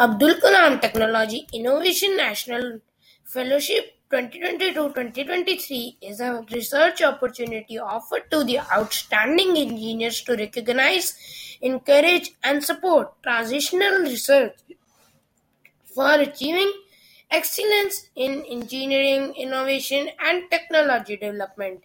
Abdul Kalam Technology Innovation National Fellowship twenty-two-twenty-three is a research opportunity offered to the outstanding engineers to recognize, encourage and support transitional research for achieving excellence in engineering innovation and technology development.